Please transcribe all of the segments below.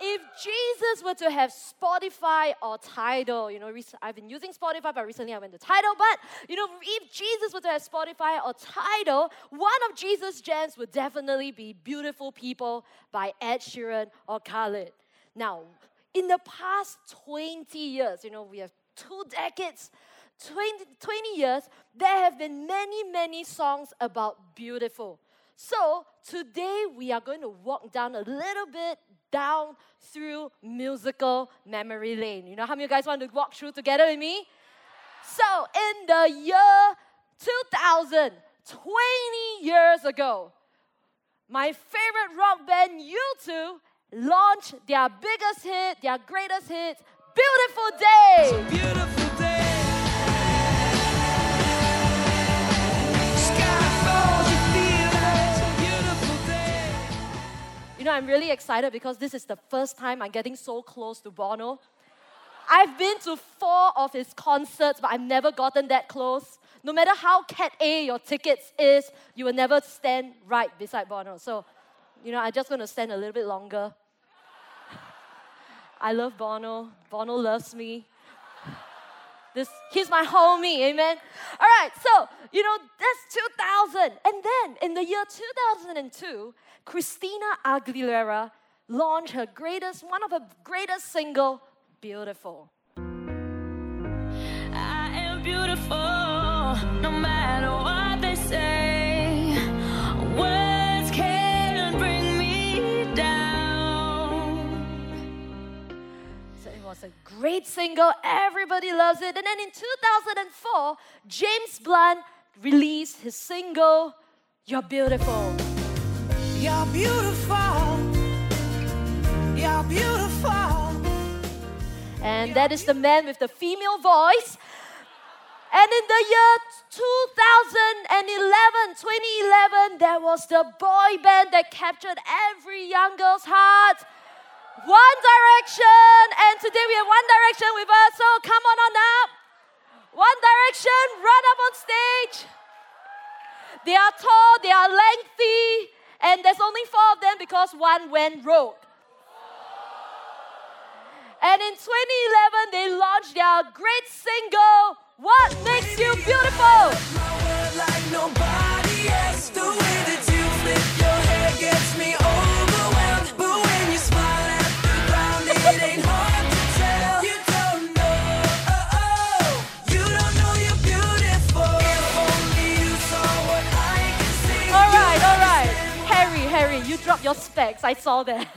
if Jesus were to have Spotify or Tidal, you know, I've been using Spotify, but recently I went to Tidal. But, you know, if Jesus were to have Spotify or Tidal, one of Jesus' jams would definitely be Beautiful People by Ed Sheeran or Khalid. Now, in the past 20 years, you know, we have two decades 20, 20 years, there have been many, many songs about beautiful. So today we are going to walk down a little bit down through musical memory lane. You know how many of you guys want to walk through together with me? So in the year 2000, 20 years ago, my favorite rock band U2 launched their biggest hit, their greatest hit, Beautiful Day. Know, I'm really excited because this is the first time I'm getting so close to Bono. I've been to four of his concerts, but I've never gotten that close. No matter how cat A your tickets is, you will never stand right beside Bono. So, you know, I'm just going to stand a little bit longer. I love Bono. Bono loves me. This, he's my homie, amen. All right, so you know that's 2000, and then in the year 2002, Christina Aguilera launched her greatest, one of her greatest single, Beautiful. I am beautiful, no matter what a great single, everybody loves it. And then in 2004, James Blunt released his single, You're Beautiful. You're beautiful. You're beautiful. And that is the man with the female voice. And in the year 2011, 2011, there was the boy band that captured every young girl's heart. One Direction. And today we have One Direction with us. So come on on up. One Direction, run up on stage. They are tall, they are lengthy, and there's only four of them because one went rogue. And in 2011, they launched their great single, What Makes You Beautiful. Your specs. I saw that.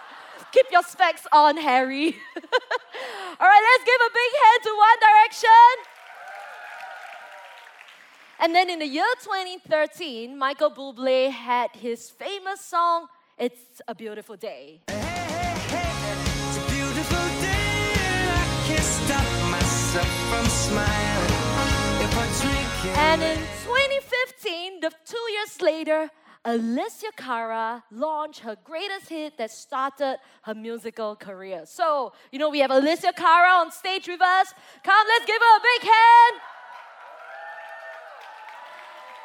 Keep your specs on, Harry. All right, let's give a big hand to One Direction. And then in the year 2013, Michael Bublé had his famous song, It's a Beautiful Day. And in 2015, the two years later, Alessia Cara launched her greatest hit that started her musical career. So, you know, we have Alessia Cara on stage with us. Come, let's give her a big hand.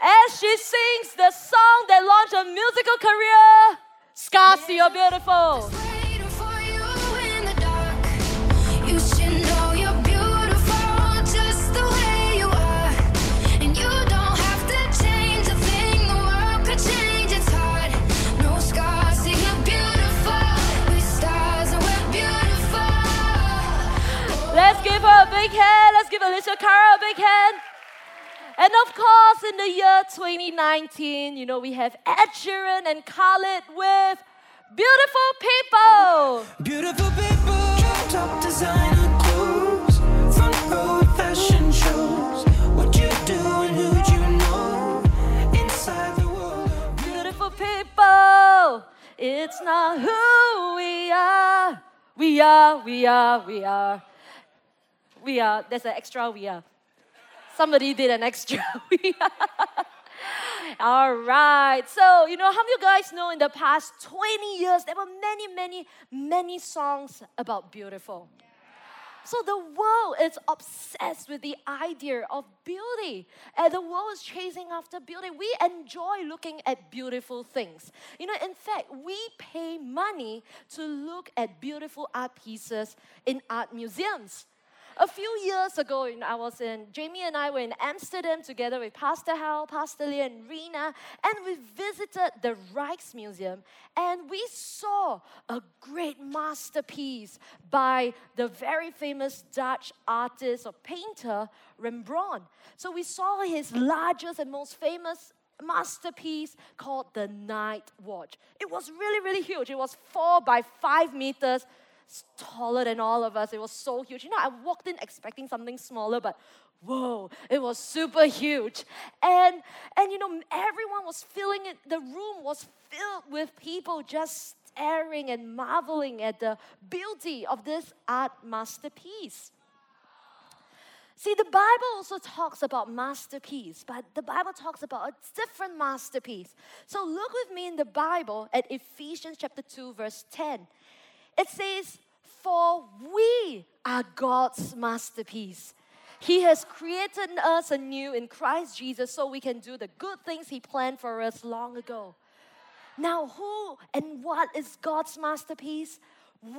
As she sings the song that launched her musical career, Scars to Your Beautiful. Big hand. Let's give Alessia Cara a big hand. And of course, in the year 2019, you know, we have Ed Sheeran and Khalid with Beautiful People. Beautiful people, top designer clothes, front row fashion shows. What you do and who you know inside the world. Beautiful people, it's not who we are. We are, we are, we are we are, there's an extra we are. Somebody did an extra we are. All right. So, you know, how many of you guys know in the past 20 years, there were many, many, many songs about beautiful? So the world is obsessed with the idea of beauty, and the world is chasing after beauty. We enjoy looking at beautiful things. You know, in fact, we pay money to look at beautiful art pieces in art museums a few years ago, I was in, Jamie and I were in Amsterdam together with Pastor Hal, Pastor Lee, and Rena, and we visited the Rijksmuseum and we saw a great masterpiece by the very famous Dutch artist or painter Rembrandt. So we saw his largest and most famous masterpiece called The Night Watch. It was really, really huge. It was four by five meters taller than all of us. It was so huge. You know, I walked in expecting something smaller, but whoa, it was super huge. And and you know, everyone was filling it. The room was filled with people just staring and marveling at the beauty of this art masterpiece. See, the Bible also talks about masterpiece, but the Bible talks about a different masterpiece. So look with me in the Bible at Ephesians chapter 2, verse 10. It says, For we are God's masterpiece. He has created us anew in Christ Jesus so we can do the good things He planned for us long ago. Now, who and what is God's masterpiece?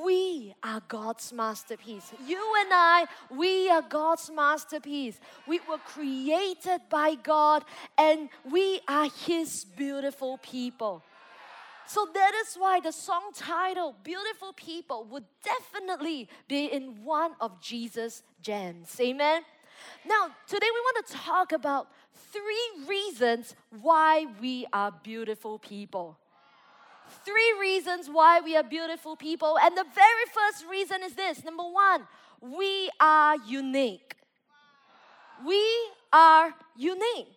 We are God's masterpiece. You and I, we are God's masterpiece. We were created by God and we are His beautiful people. So that is why the song title, Beautiful People, would definitely be in one of Jesus' jams. Amen. Now, today we want to talk about three reasons why we are beautiful people. Three reasons why we are beautiful people. And the very first reason is this number one, we are unique. We are unique.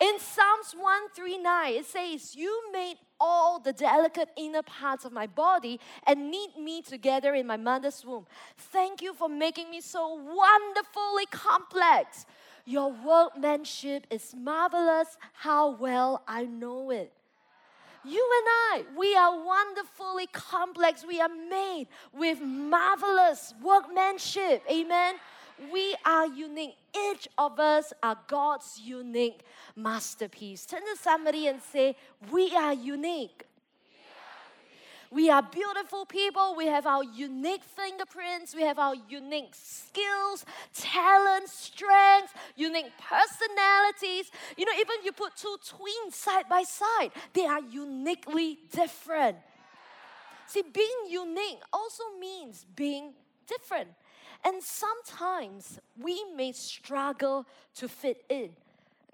In Psalms 139, it says, You made all the delicate inner parts of my body and knit me together in my mother's womb. Thank you for making me so wonderfully complex. Your workmanship is marvelous. How well I know it. You and I, we are wonderfully complex. We are made with marvelous workmanship. Amen we are unique. Each of us are God's unique masterpiece. Turn to somebody and say, We are unique. We are beautiful people. We have our unique fingerprints. We have our unique skills, talents, strengths, unique personalities. You know, even you put two twins side by side, they are uniquely different. See, being unique also means being different. And sometimes we may struggle to fit in.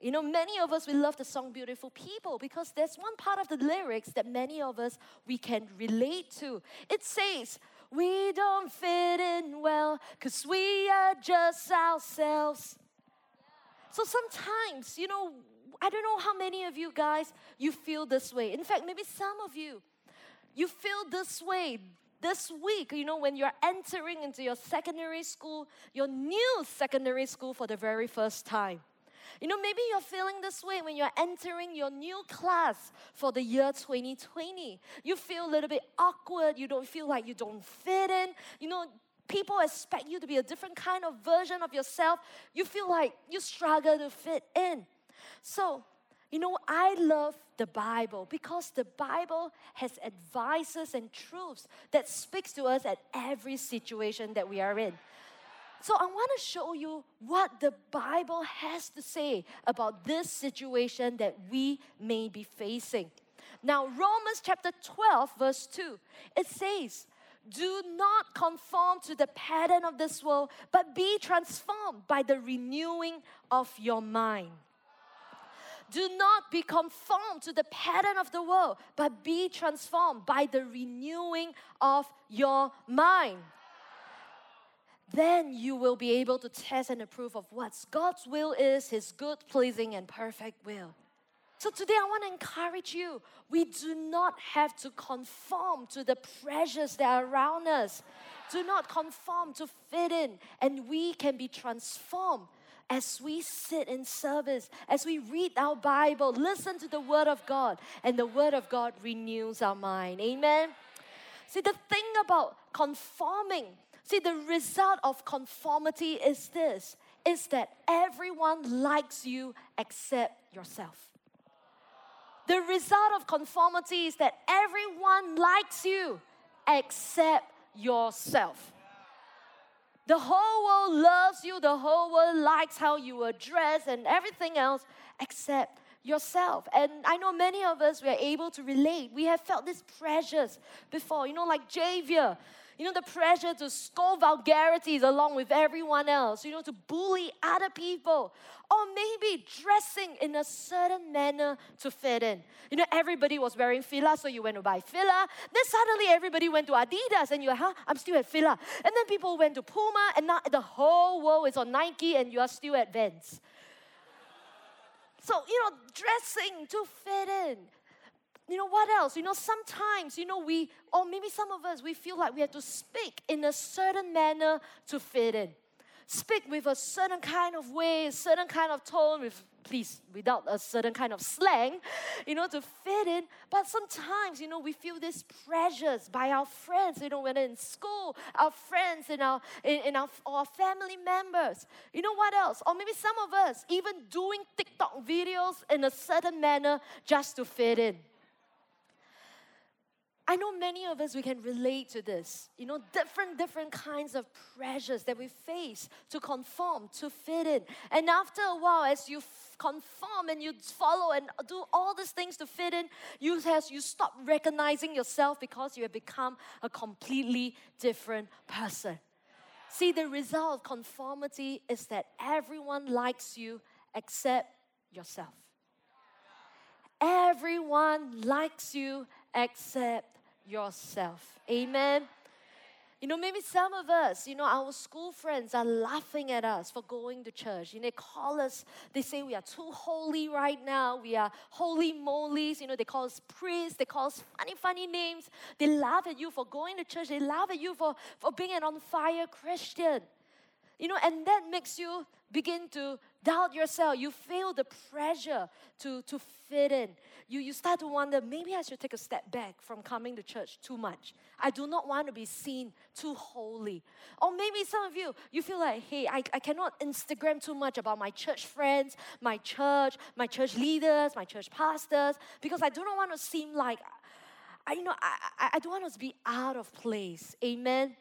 You know, many of us, we love the song Beautiful People because there's one part of the lyrics that many of us, we can relate to. It says, we don't fit in well because we are just ourselves. So sometimes, you know, I don't know how many of you guys, you feel this way. In fact, maybe some of you, you feel this way this week, you know, when you're entering into your secondary school, your new secondary school for the very first time. You know, maybe you're feeling this way when you're entering your new class for the year 2020. You feel a little bit awkward, you don't feel like you don't fit in. You know, people expect you to be a different kind of version of yourself. You feel like you struggle to fit in. So, you know, I love the Bible because the Bible has advices and truths that speaks to us at every situation that we are in. So I want to show you what the Bible has to say about this situation that we may be facing. Now, Romans chapter 12, verse 2, it says, Do not conform to the pattern of this world, but be transformed by the renewing of your mind. Do not be conformed to the pattern of the world, but be transformed by the renewing of your mind. Then you will be able to test and approve of what God's will is, His good, pleasing, and perfect will. So today I want to encourage you. We do not have to conform to the pressures that are around us. Do not conform to fit in, and we can be transformed as we sit in service, as we read our Bible, listen to the Word of God, and the Word of God renews our mind. Amen. See, the thing about conforming, See, the result of conformity is this is that everyone likes you except yourself. The result of conformity is that everyone likes you except yourself. The whole world loves you, the whole world likes how you are dressed and everything else except yourself. And I know many of us we are able to relate. We have felt these pressures before, you know, like Javier. You know, the pressure to score vulgarities along with everyone else, you know, to bully other people, or maybe dressing in a certain manner to fit in. You know, everybody was wearing Fila, so you went to buy Fila. Then suddenly everybody went to Adidas, and you're, huh, I'm still at Fila. And then people went to Puma, and now the whole world is on Nike, and you are still at Vans. So, you know, dressing to fit in. You know, what else? You know, sometimes, you know, we, or maybe some of us, we feel like we have to speak in a certain manner to fit in. Speak with a certain kind of way, a certain kind of tone, with please, without a certain kind of slang, you know, to fit in. But sometimes, you know, we feel these pressures by our friends, you know, whether in school, our friends, in our, in, in our, our family members. You know what else? Or maybe some of us even doing TikTok videos in a certain manner just to fit in. I know many of us we can relate to this. You know, different different kinds of pressures that we face to conform, to fit in. And after a while, as you f- conform and you follow and do all these things to fit in, you has you stop recognizing yourself because you have become a completely different person. See, the result of conformity is that everyone likes you except yourself. Everyone likes you except yourself. Amen. You know, maybe some of us, you know, our school friends are laughing at us for going to church. You know, they call us, they say we are too holy right now. We are holy molies. You know, they call us priests. They call us funny, funny names. They laugh at you for going to church. They laugh at you for, for being an on fire Christian. You know, and that makes you begin to doubt yourself. You feel the pressure to, to fit in. You, you start to wonder maybe I should take a step back from coming to church too much. I do not want to be seen too holy. Or maybe some of you, you feel like, hey, I, I cannot Instagram too much about my church friends, my church, my church leaders, my church pastors, because I do not want to seem like, I, you know, I, I, I don't want to be out of place. Amen?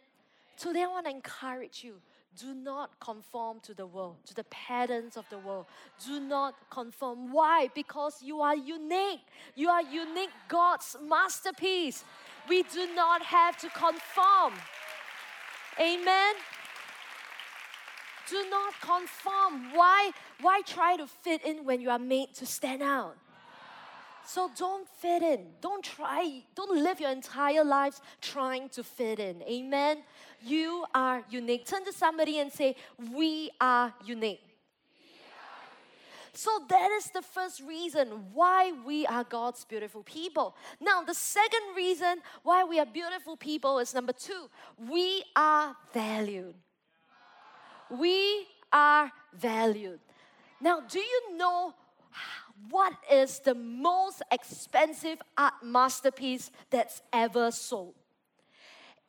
Today I want to encourage you do not conform to the world, to the patterns of the world. Do not conform. Why? Because you are unique. You are unique, God's masterpiece. We do not have to conform. Amen. Do not conform. Why? Why try to fit in when you are made to stand out? So don't fit in. Don't try, don't live your entire lives trying to fit in. Amen. You are unique. Turn to somebody and say, We are unique. So that is the first reason why we are God's beautiful people. Now, the second reason why we are beautiful people is number two we are valued. We are valued. Now, do you know what is the most expensive art masterpiece that's ever sold?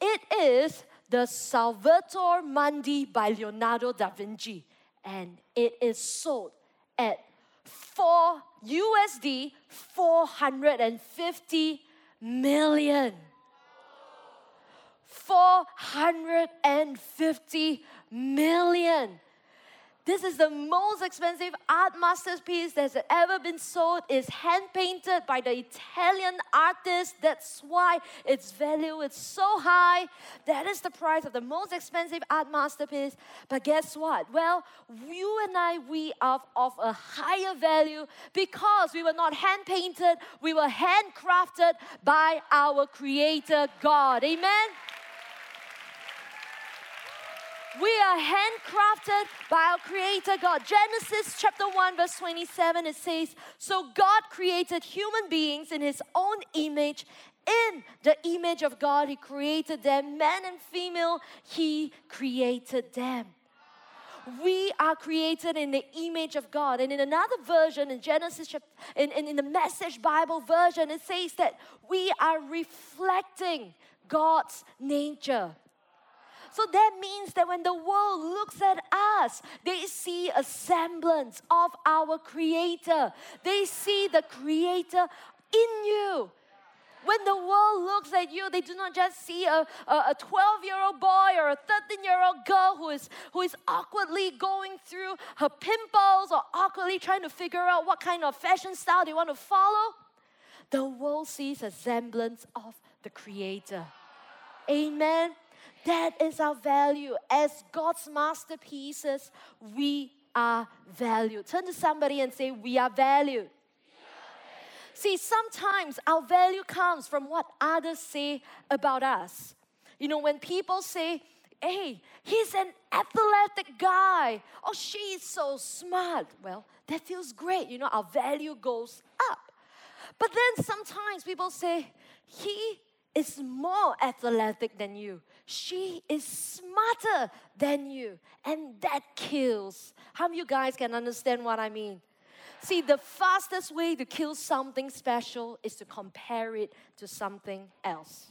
It is the Salvator Mundi by Leonardo da Vinci, and it is sold at 4 USD 450 million. 450 million. This is the most expensive art masterpiece that's ever been sold. It's hand painted by the Italian artist. That's why its value is so high. That is the price of the most expensive art masterpiece. But guess what? Well, you and I, we are of a higher value because we were not hand painted, we were handcrafted by our Creator God. Amen. We are handcrafted by our Creator God. Genesis chapter 1, verse 27, it says, So God created human beings in His own image. In the image of God, He created them, man and female, He created them. We are created in the image of God. And in another version, in Genesis, in, in, in the Message Bible version, it says that we are reflecting God's nature. So that means that when the world looks at us, they see a semblance of our Creator. They see the Creator in you. When the world looks at you, they do not just see a 12 year old boy or a 13 year old girl who is, who is awkwardly going through her pimples or awkwardly trying to figure out what kind of fashion style they want to follow. The world sees a semblance of the Creator. Amen. That is our value. As God's masterpieces, we are valued. Turn to somebody and say, We are valued. See, sometimes our value comes from what others say about us. You know, when people say, hey, he's an athletic guy, or oh, she's so smart, well, that feels great. You know, our value goes up. But then sometimes people say, he is more athletic than you. She is smarter than you. And that kills. How you guys can understand what I mean? See, the fastest way to kill something special is to compare it to something else.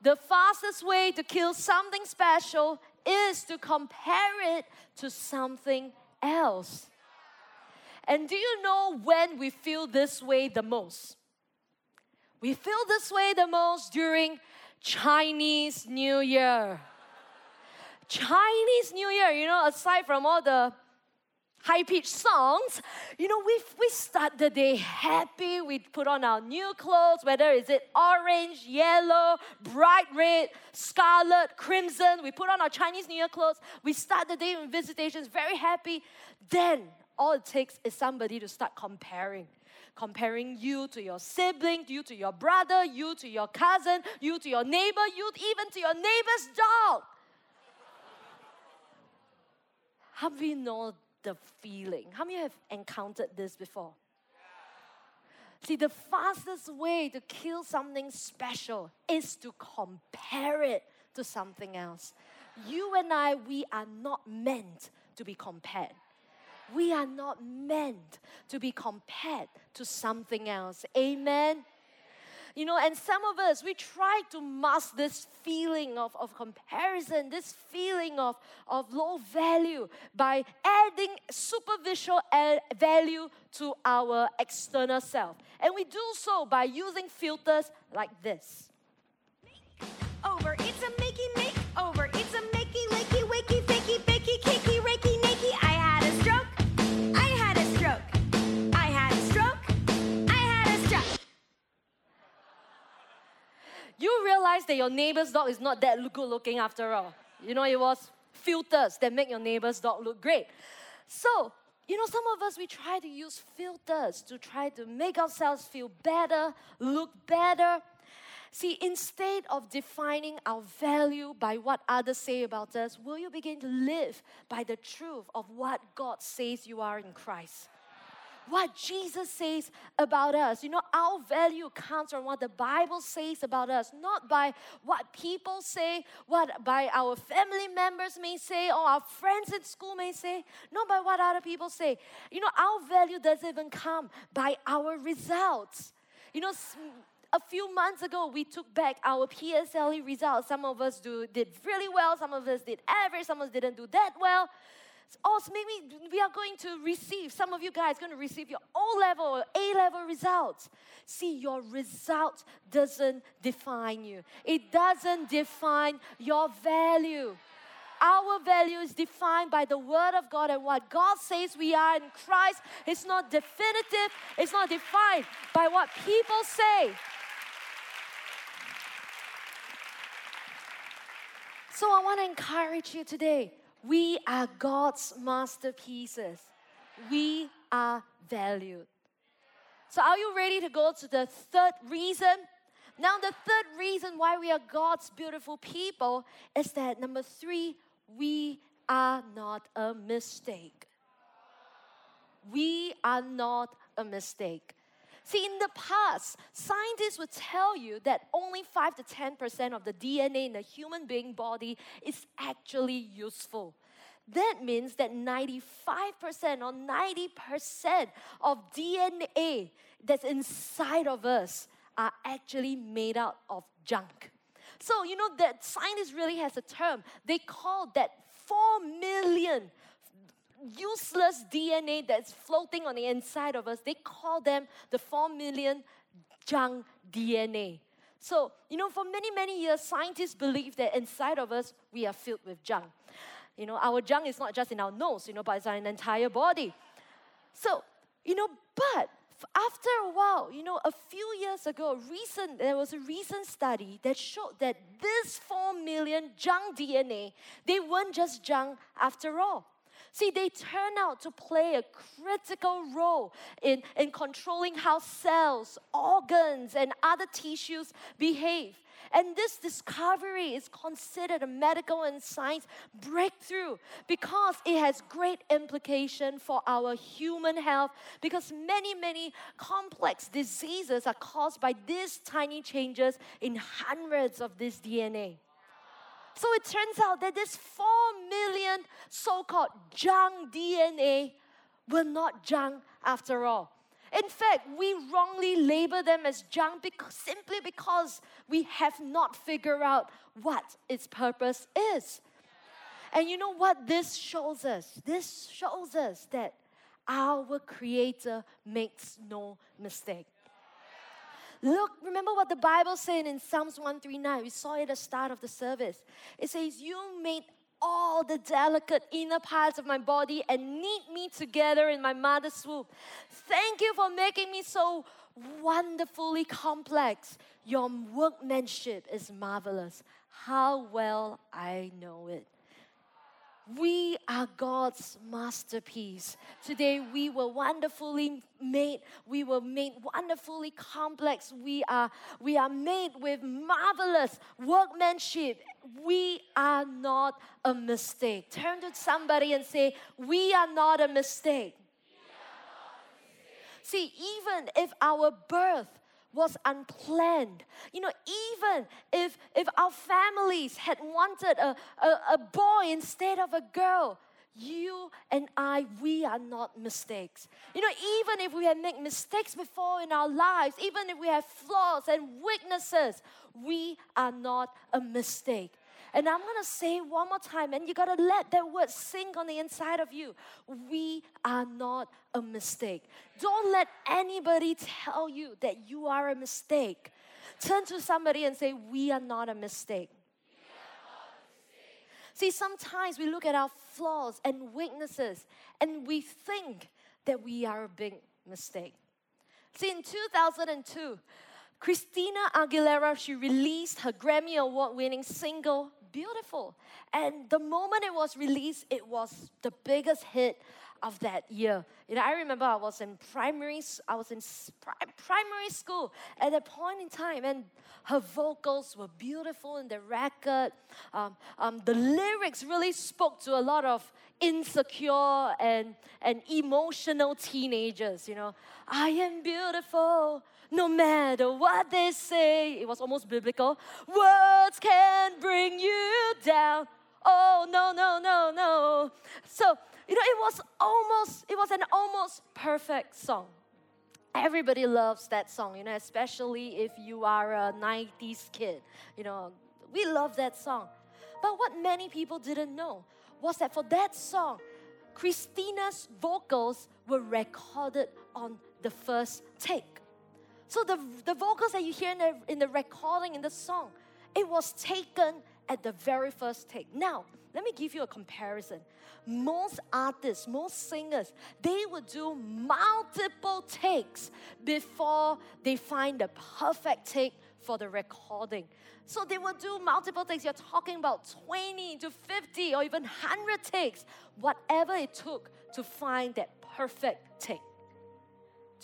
The fastest way to kill something special is to compare it to something else. And do you know when we feel this way the most? We feel this way the most during Chinese New Year. Chinese New Year, you know, aside from all the high pitched songs, you know, we, we start the day happy. We put on our new clothes, whether is it orange, yellow, bright red, scarlet, crimson. We put on our Chinese New Year clothes. We start the day with visitations, very happy. Then all it takes is somebody to start comparing. Comparing you to your sibling, you to your brother, you to your cousin, you to your neighbor, you even to your neighbor's dog. Have we know the feeling. How many have encountered this before? See, the fastest way to kill something special is to compare it to something else. You and I, we are not meant to be compared. We are not meant to be compared to something else. Amen. You know, and some of us, we try to mask this feeling of, of comparison, this feeling of, of low value by adding superficial value to our external self. And we do so by using filters like this. Over, it's a that your neighbor's dog is not that good looking after all. You know, it was filters that make your neighbor's dog look great. So, you know, some of us, we try to use filters to try to make ourselves feel better, look better. See, instead of defining our value by what others say about us, will you begin to live by the truth of what God says you are in Christ? What Jesus says about us. You know, our value comes from what the Bible says about us, not by what people say, what by our family members may say, or our friends at school may say, not by what other people say. You know, our value doesn't even come by our results. You know, a few months ago, we took back our PSLE results. Some of us do, did really well, some of us did average, some of us didn't do that well. Oh, so maybe we are going to receive, some of you guys going to receive your O level or A level results. See, your result doesn't define you, it doesn't define your value. Our value is defined by the Word of God and what God says we are in Christ. It's not definitive, it's not defined by what people say. So I want to encourage you today we are God's masterpieces. We are valued. So, are you ready to go to the third reason? Now, the third reason why we are God's beautiful people is that number three, we are not a mistake. We are not a mistake. See, in the past, scientists would tell you that only 5 to 10% of the DNA in the human being body is actually useful. That means that 95% or 90% of DNA that's inside of us are actually made out of junk. So, you know, that scientists really has a term. They call that 4 million useless DNA that's floating on the inside of us, they call them the 4 million junk DNA. So, you know, for many, many years, scientists believe that inside of us, we are filled with junk. You know, our junk is not just in our nose, you know, but it's our entire body. So, you know, but after a while, you know, a few years ago, recent there was a recent study that showed that this 4 million junk DNA, they weren't just junk after all. See, they turn out to play a critical role in, in controlling how cells, organs, and other tissues behave. And this discovery is considered a medical and science breakthrough because it has great implication for our human health because many, many complex diseases are caused by these tiny changes in hundreds of this DNA. So it turns out that this 4 million so called junk DNA were not junk after all. In fact, we wrongly label them as junk because, simply because we have not figured out what its purpose is. And you know what this shows us? This shows us that our Creator makes no mistake. Look, remember what the Bible said in Psalms 139. We saw it at the start of the service. It says, You made all the delicate inner parts of my body and knit me together in my mother's womb. Thank you for making me so wonderfully complex. Your workmanship is marvelous. How well I know it. We are God's masterpiece. Today we were wonderfully made. We were made wonderfully complex. We are, we are made with marvelous workmanship. We are not a mistake. Turn to somebody and say, We are not a mistake. See, even if our birth was unplanned. You know, even if, if our families had wanted a, a, a boy instead of a girl, you and I, we are not mistakes. You know, even if we have made mistakes before in our lives, even if we have flaws and weaknesses, we are not a mistake. And I'm gonna say one more time, and you gotta let that word sink on the inside of you. We are not a mistake. Don't let anybody tell you that you are a mistake. Turn to somebody and say, We are not a mistake. See, sometimes we look at our flaws and weaknesses and we think that we are a big mistake. See, in 2002, Christina Aguilera, she released her Grammy Award winning single, beautiful. And the moment it was released, it was the biggest hit of that year. You know, I remember I was in primary, I was in primary school at that point in time, and her vocals were beautiful in the record. Um, um, the lyrics really spoke to a lot of insecure and, and emotional teenagers. You know, I am beautiful no matter what they say. It was almost biblical. Words can bring you down. Oh, no, no, no, no. So, you know, it was almost, it was an almost perfect song. Everybody loves that song, you know, especially if you are a 90s kid. You know, we love that song. But what many people didn't know was that for that song, Christina's vocals were recorded on the first take. So the, the vocals that you hear in the, in the recording in the song, it was taken at the very first take. Now, let me give you a comparison. Most artists, most singers, they would do multiple takes before they find the perfect take for the recording. So they would do multiple takes. You're talking about 20 to 50 or even 100 takes, whatever it took to find that perfect take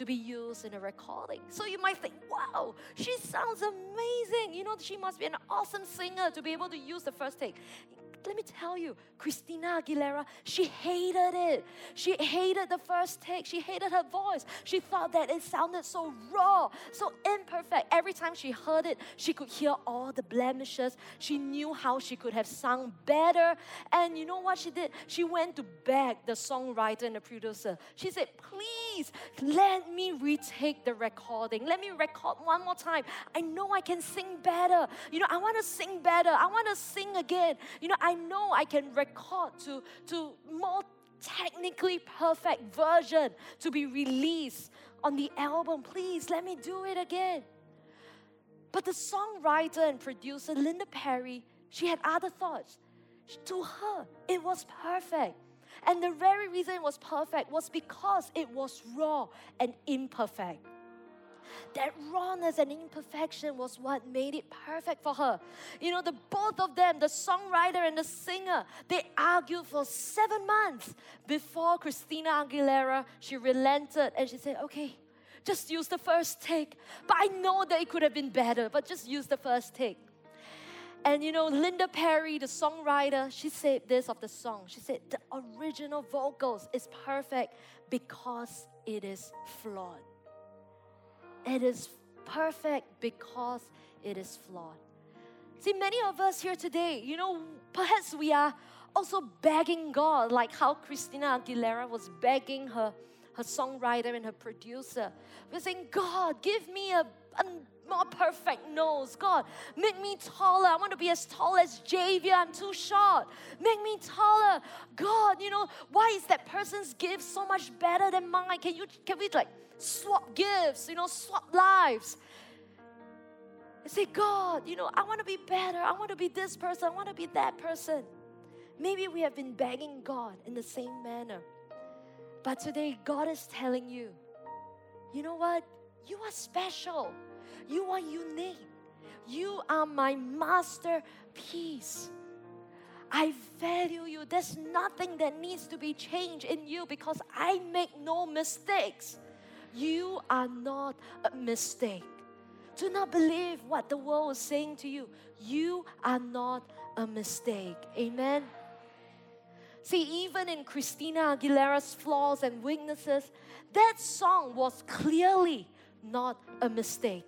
to be used in a recording. So you might think, wow, she sounds amazing. You know, she must be an awesome singer to be able to use the first take. Let me tell you, Christina Aguilera, she hated it. She hated the first take. She hated her voice. She thought that it sounded so raw, so imperfect. Every time she heard it, she could hear all the blemishes. She knew how she could have sung better. And you know what she did? She went to beg the songwriter and the producer. She said, Please let me retake the recording. Let me record one more time. I know I can sing better. You know, I want to sing better. I want to sing again. You know, I know I can record to, to more technically perfect version to be released on the album. Please let me do it again. But the songwriter and producer, Linda Perry, she had other thoughts. To her, it was perfect. And the very reason it was perfect was because it was raw and imperfect. That rawness and imperfection was what made it perfect for her. You know, the both of them, the songwriter and the singer, they argued for seven months before Christina Aguilera she relented and she said, "Okay, just use the first take. But I know that it could have been better, but just use the first take." And you know, Linda Perry, the songwriter, she said this of the song. She said, The original vocals is perfect because it is flawed. It is perfect because it is flawed. See, many of us here today, you know, perhaps we are also begging God, like how Christina Aguilera was begging her, her songwriter and her producer. We're saying, God, give me a, a more perfect nose. God, make me taller. I want to be as tall as Javier. I'm too short. Make me taller. God, you know, why is that person's gift so much better than mine? Can you can we like swap gifts, you know, swap lives? And say, God, you know, I want to be better. I want to be this person. I want to be that person. Maybe we have been begging God in the same manner. But today, God is telling you, you know what? You are special. You are unique. You are my masterpiece. I value you. There's nothing that needs to be changed in you because I make no mistakes. You are not a mistake. Do not believe what the world is saying to you. You are not a mistake. Amen. See, even in Christina Aguilera's flaws and weaknesses, that song was clearly not a mistake.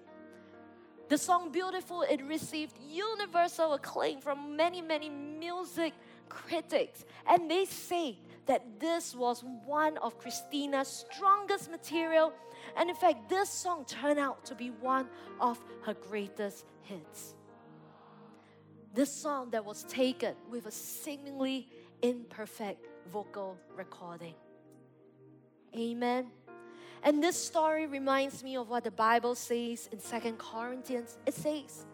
The song Beautiful, it received universal acclaim from many, many music critics. And they say that this was one of Christina's strongest material. And in fact, this song turned out to be one of her greatest hits. This song that was taken with a seemingly imperfect vocal recording. Amen. And this story reminds me of what the Bible says in Second Corinthians. It says,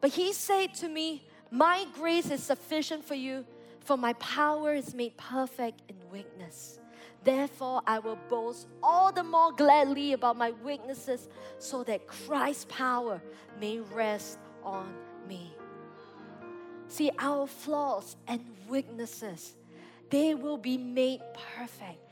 But he said to me, My grace is sufficient for you, for my power is made perfect in weakness. Therefore, I will boast all the more gladly about my weaknesses, so that Christ's power may rest on me. See, our flaws and weaknesses, they will be made perfect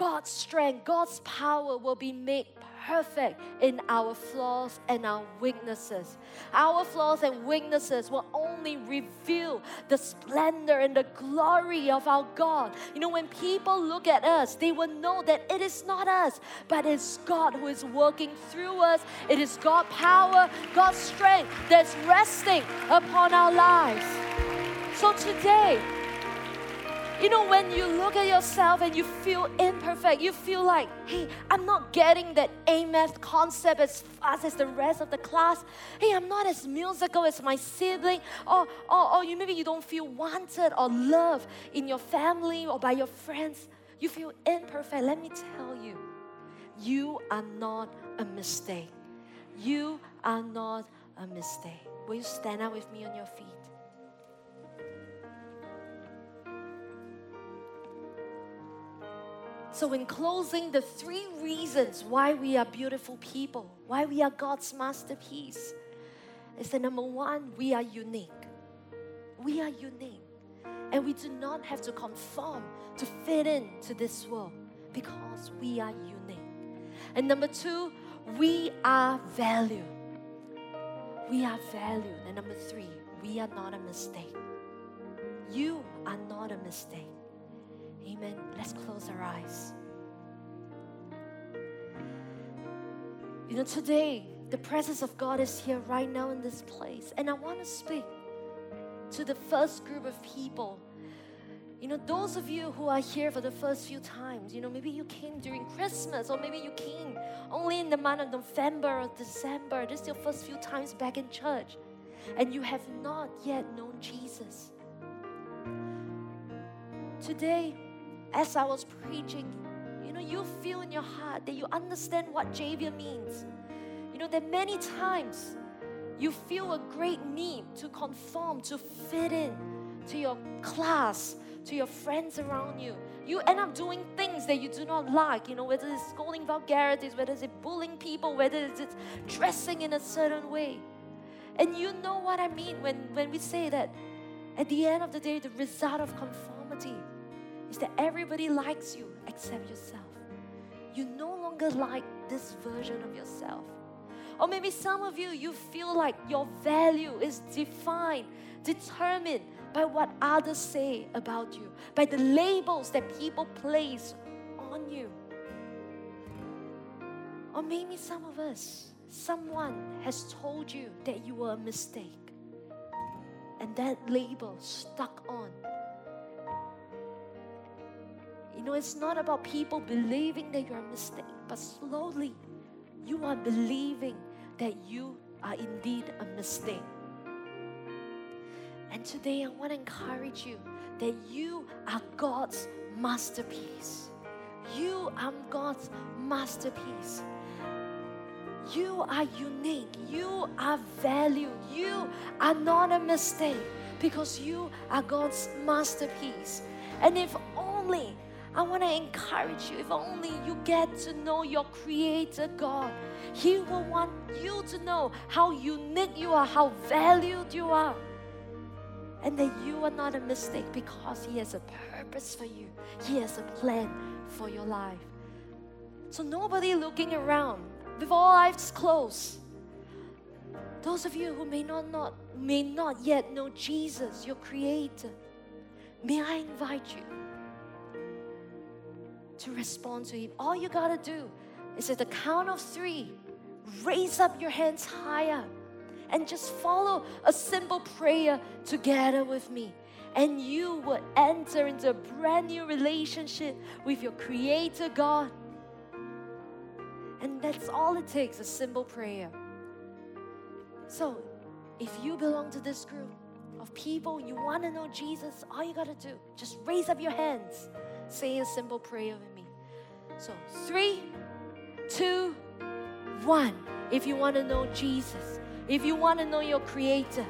God's strength, God's power will be made perfect in our flaws and our weaknesses. Our flaws and weaknesses will only reveal the splendor and the glory of our God. You know, when people look at us, they will know that it is not us, but it's God who is working through us. It is God power, God's strength that's resting upon our lives. So today, you know, when you look at yourself and you feel imperfect, you feel like, hey, I'm not getting that A math concept as fast as the rest of the class. Hey, I'm not as musical as my sibling. Or, or, or you maybe you don't feel wanted or loved in your family or by your friends. You feel imperfect. Let me tell you, you are not a mistake. You are not a mistake. Will you stand up with me on your feet? So, in closing, the three reasons why we are beautiful people, why we are God's masterpiece, is that number one, we are unique. We are unique. And we do not have to conform to fit into this world because we are unique. And number two, we are valued. We are valued. And number three, we are not a mistake. You are not a mistake. Amen. Let's close our eyes. You know, today, the presence of God is here right now in this place. And I want to speak to the first group of people. You know, those of you who are here for the first few times, you know, maybe you came during Christmas or maybe you came only in the month of November or December. This is your first few times back in church. And you have not yet known Jesus. Today, as I was preaching, you know, you feel in your heart that you understand what Javier means. You know, that many times you feel a great need to conform, to fit in to your class, to your friends around you. You end up doing things that you do not like, you know, whether it's scolding vulgarities, whether it's bullying people, whether it's dressing in a certain way. And you know what I mean when, when we say that at the end of the day, the result of conformity is that everybody likes you except yourself. You no longer like this version of yourself. Or maybe some of you, you feel like your value is defined, determined by what others say about you, by the labels that people place on you. Or maybe some of us, someone has told you that you were a mistake, and that label stuck on. You know, it's not about people believing that you're a mistake, but slowly you are believing that you are indeed a mistake. And today I want to encourage you that you are God's masterpiece. You are God's masterpiece. You are unique. You are valued. You are not a mistake because you are God's masterpiece. And if only, I want to encourage you, if only you get to know your Creator God, He will want you to know how unique you are, how valued you are and that you are not a mistake because He has a purpose for you, He has a plan for your life. So, nobody looking around with all eyes closed. Those of you who may not, not, may not yet know Jesus, your Creator, may I invite you to respond to Him. All you gotta do is at the count of three, raise up your hands higher and just follow a simple prayer together with me. And you will enter into a brand new relationship with your Creator God. And that's all it takes a simple prayer. So, if you belong to this group of people, you want to know Jesus, all you got to do, just raise up your hands. Say a simple prayer with me. So, three, two, one. If you want to know Jesus, if you want to know your Creator,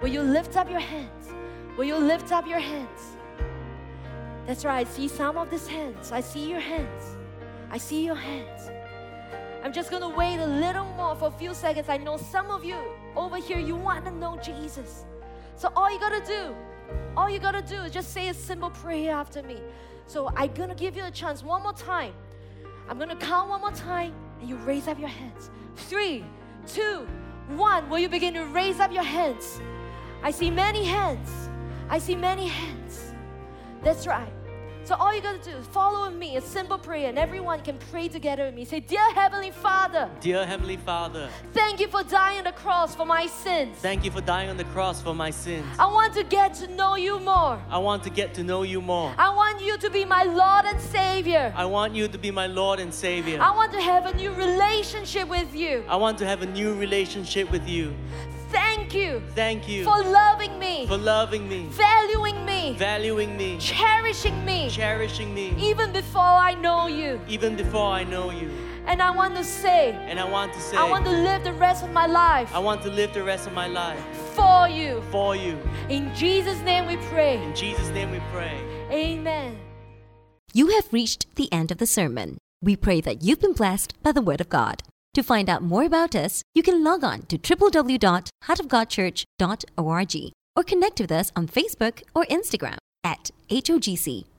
will you lift up your hands? Will you lift up your hands? That's right, I see some of these hands. I see your hands. I see your hands. I'm just to wait a little more for a few seconds. I know some of you over here, you want to know Jesus. So all you got to do, all you got to do is just say a simple prayer after me. So I'm to give you a chance one more time. I'm to count one more time and you raise up your hands. Three, two, one, will you begin to raise up your hands? I see many hands. I see many hands. That's right. So all you gotta do is follow me, a simple prayer, and everyone can pray together with me. Say, Dear Heavenly Father, Dear Heavenly Father, thank you for dying on the cross for my sins. thank you for dying on the cross for my sins. I want to get to know you more. I want to get to know you more. I want you to be my Lord and Savior. I want you to be my Lord and Savior. I want to have a new relationship with you. I want to have a new relationship with you. Thank you Thank you for loving me, for loving me, valuing me, valuing me, cherishing me, cherishing me, even before I know you. even before I know you. And I want to say, And I want to say, I want to live the rest of my life I want to live the rest of my life for you. for you. In Jesus' name we pray. In Jesus' name we pray. Amen. You have reached the end of the sermon. We pray that you've been blessed by the Word of God. To find out more about us, you can log on to www.heartofgodchurch.org or connect with us on Facebook or Instagram at HOGC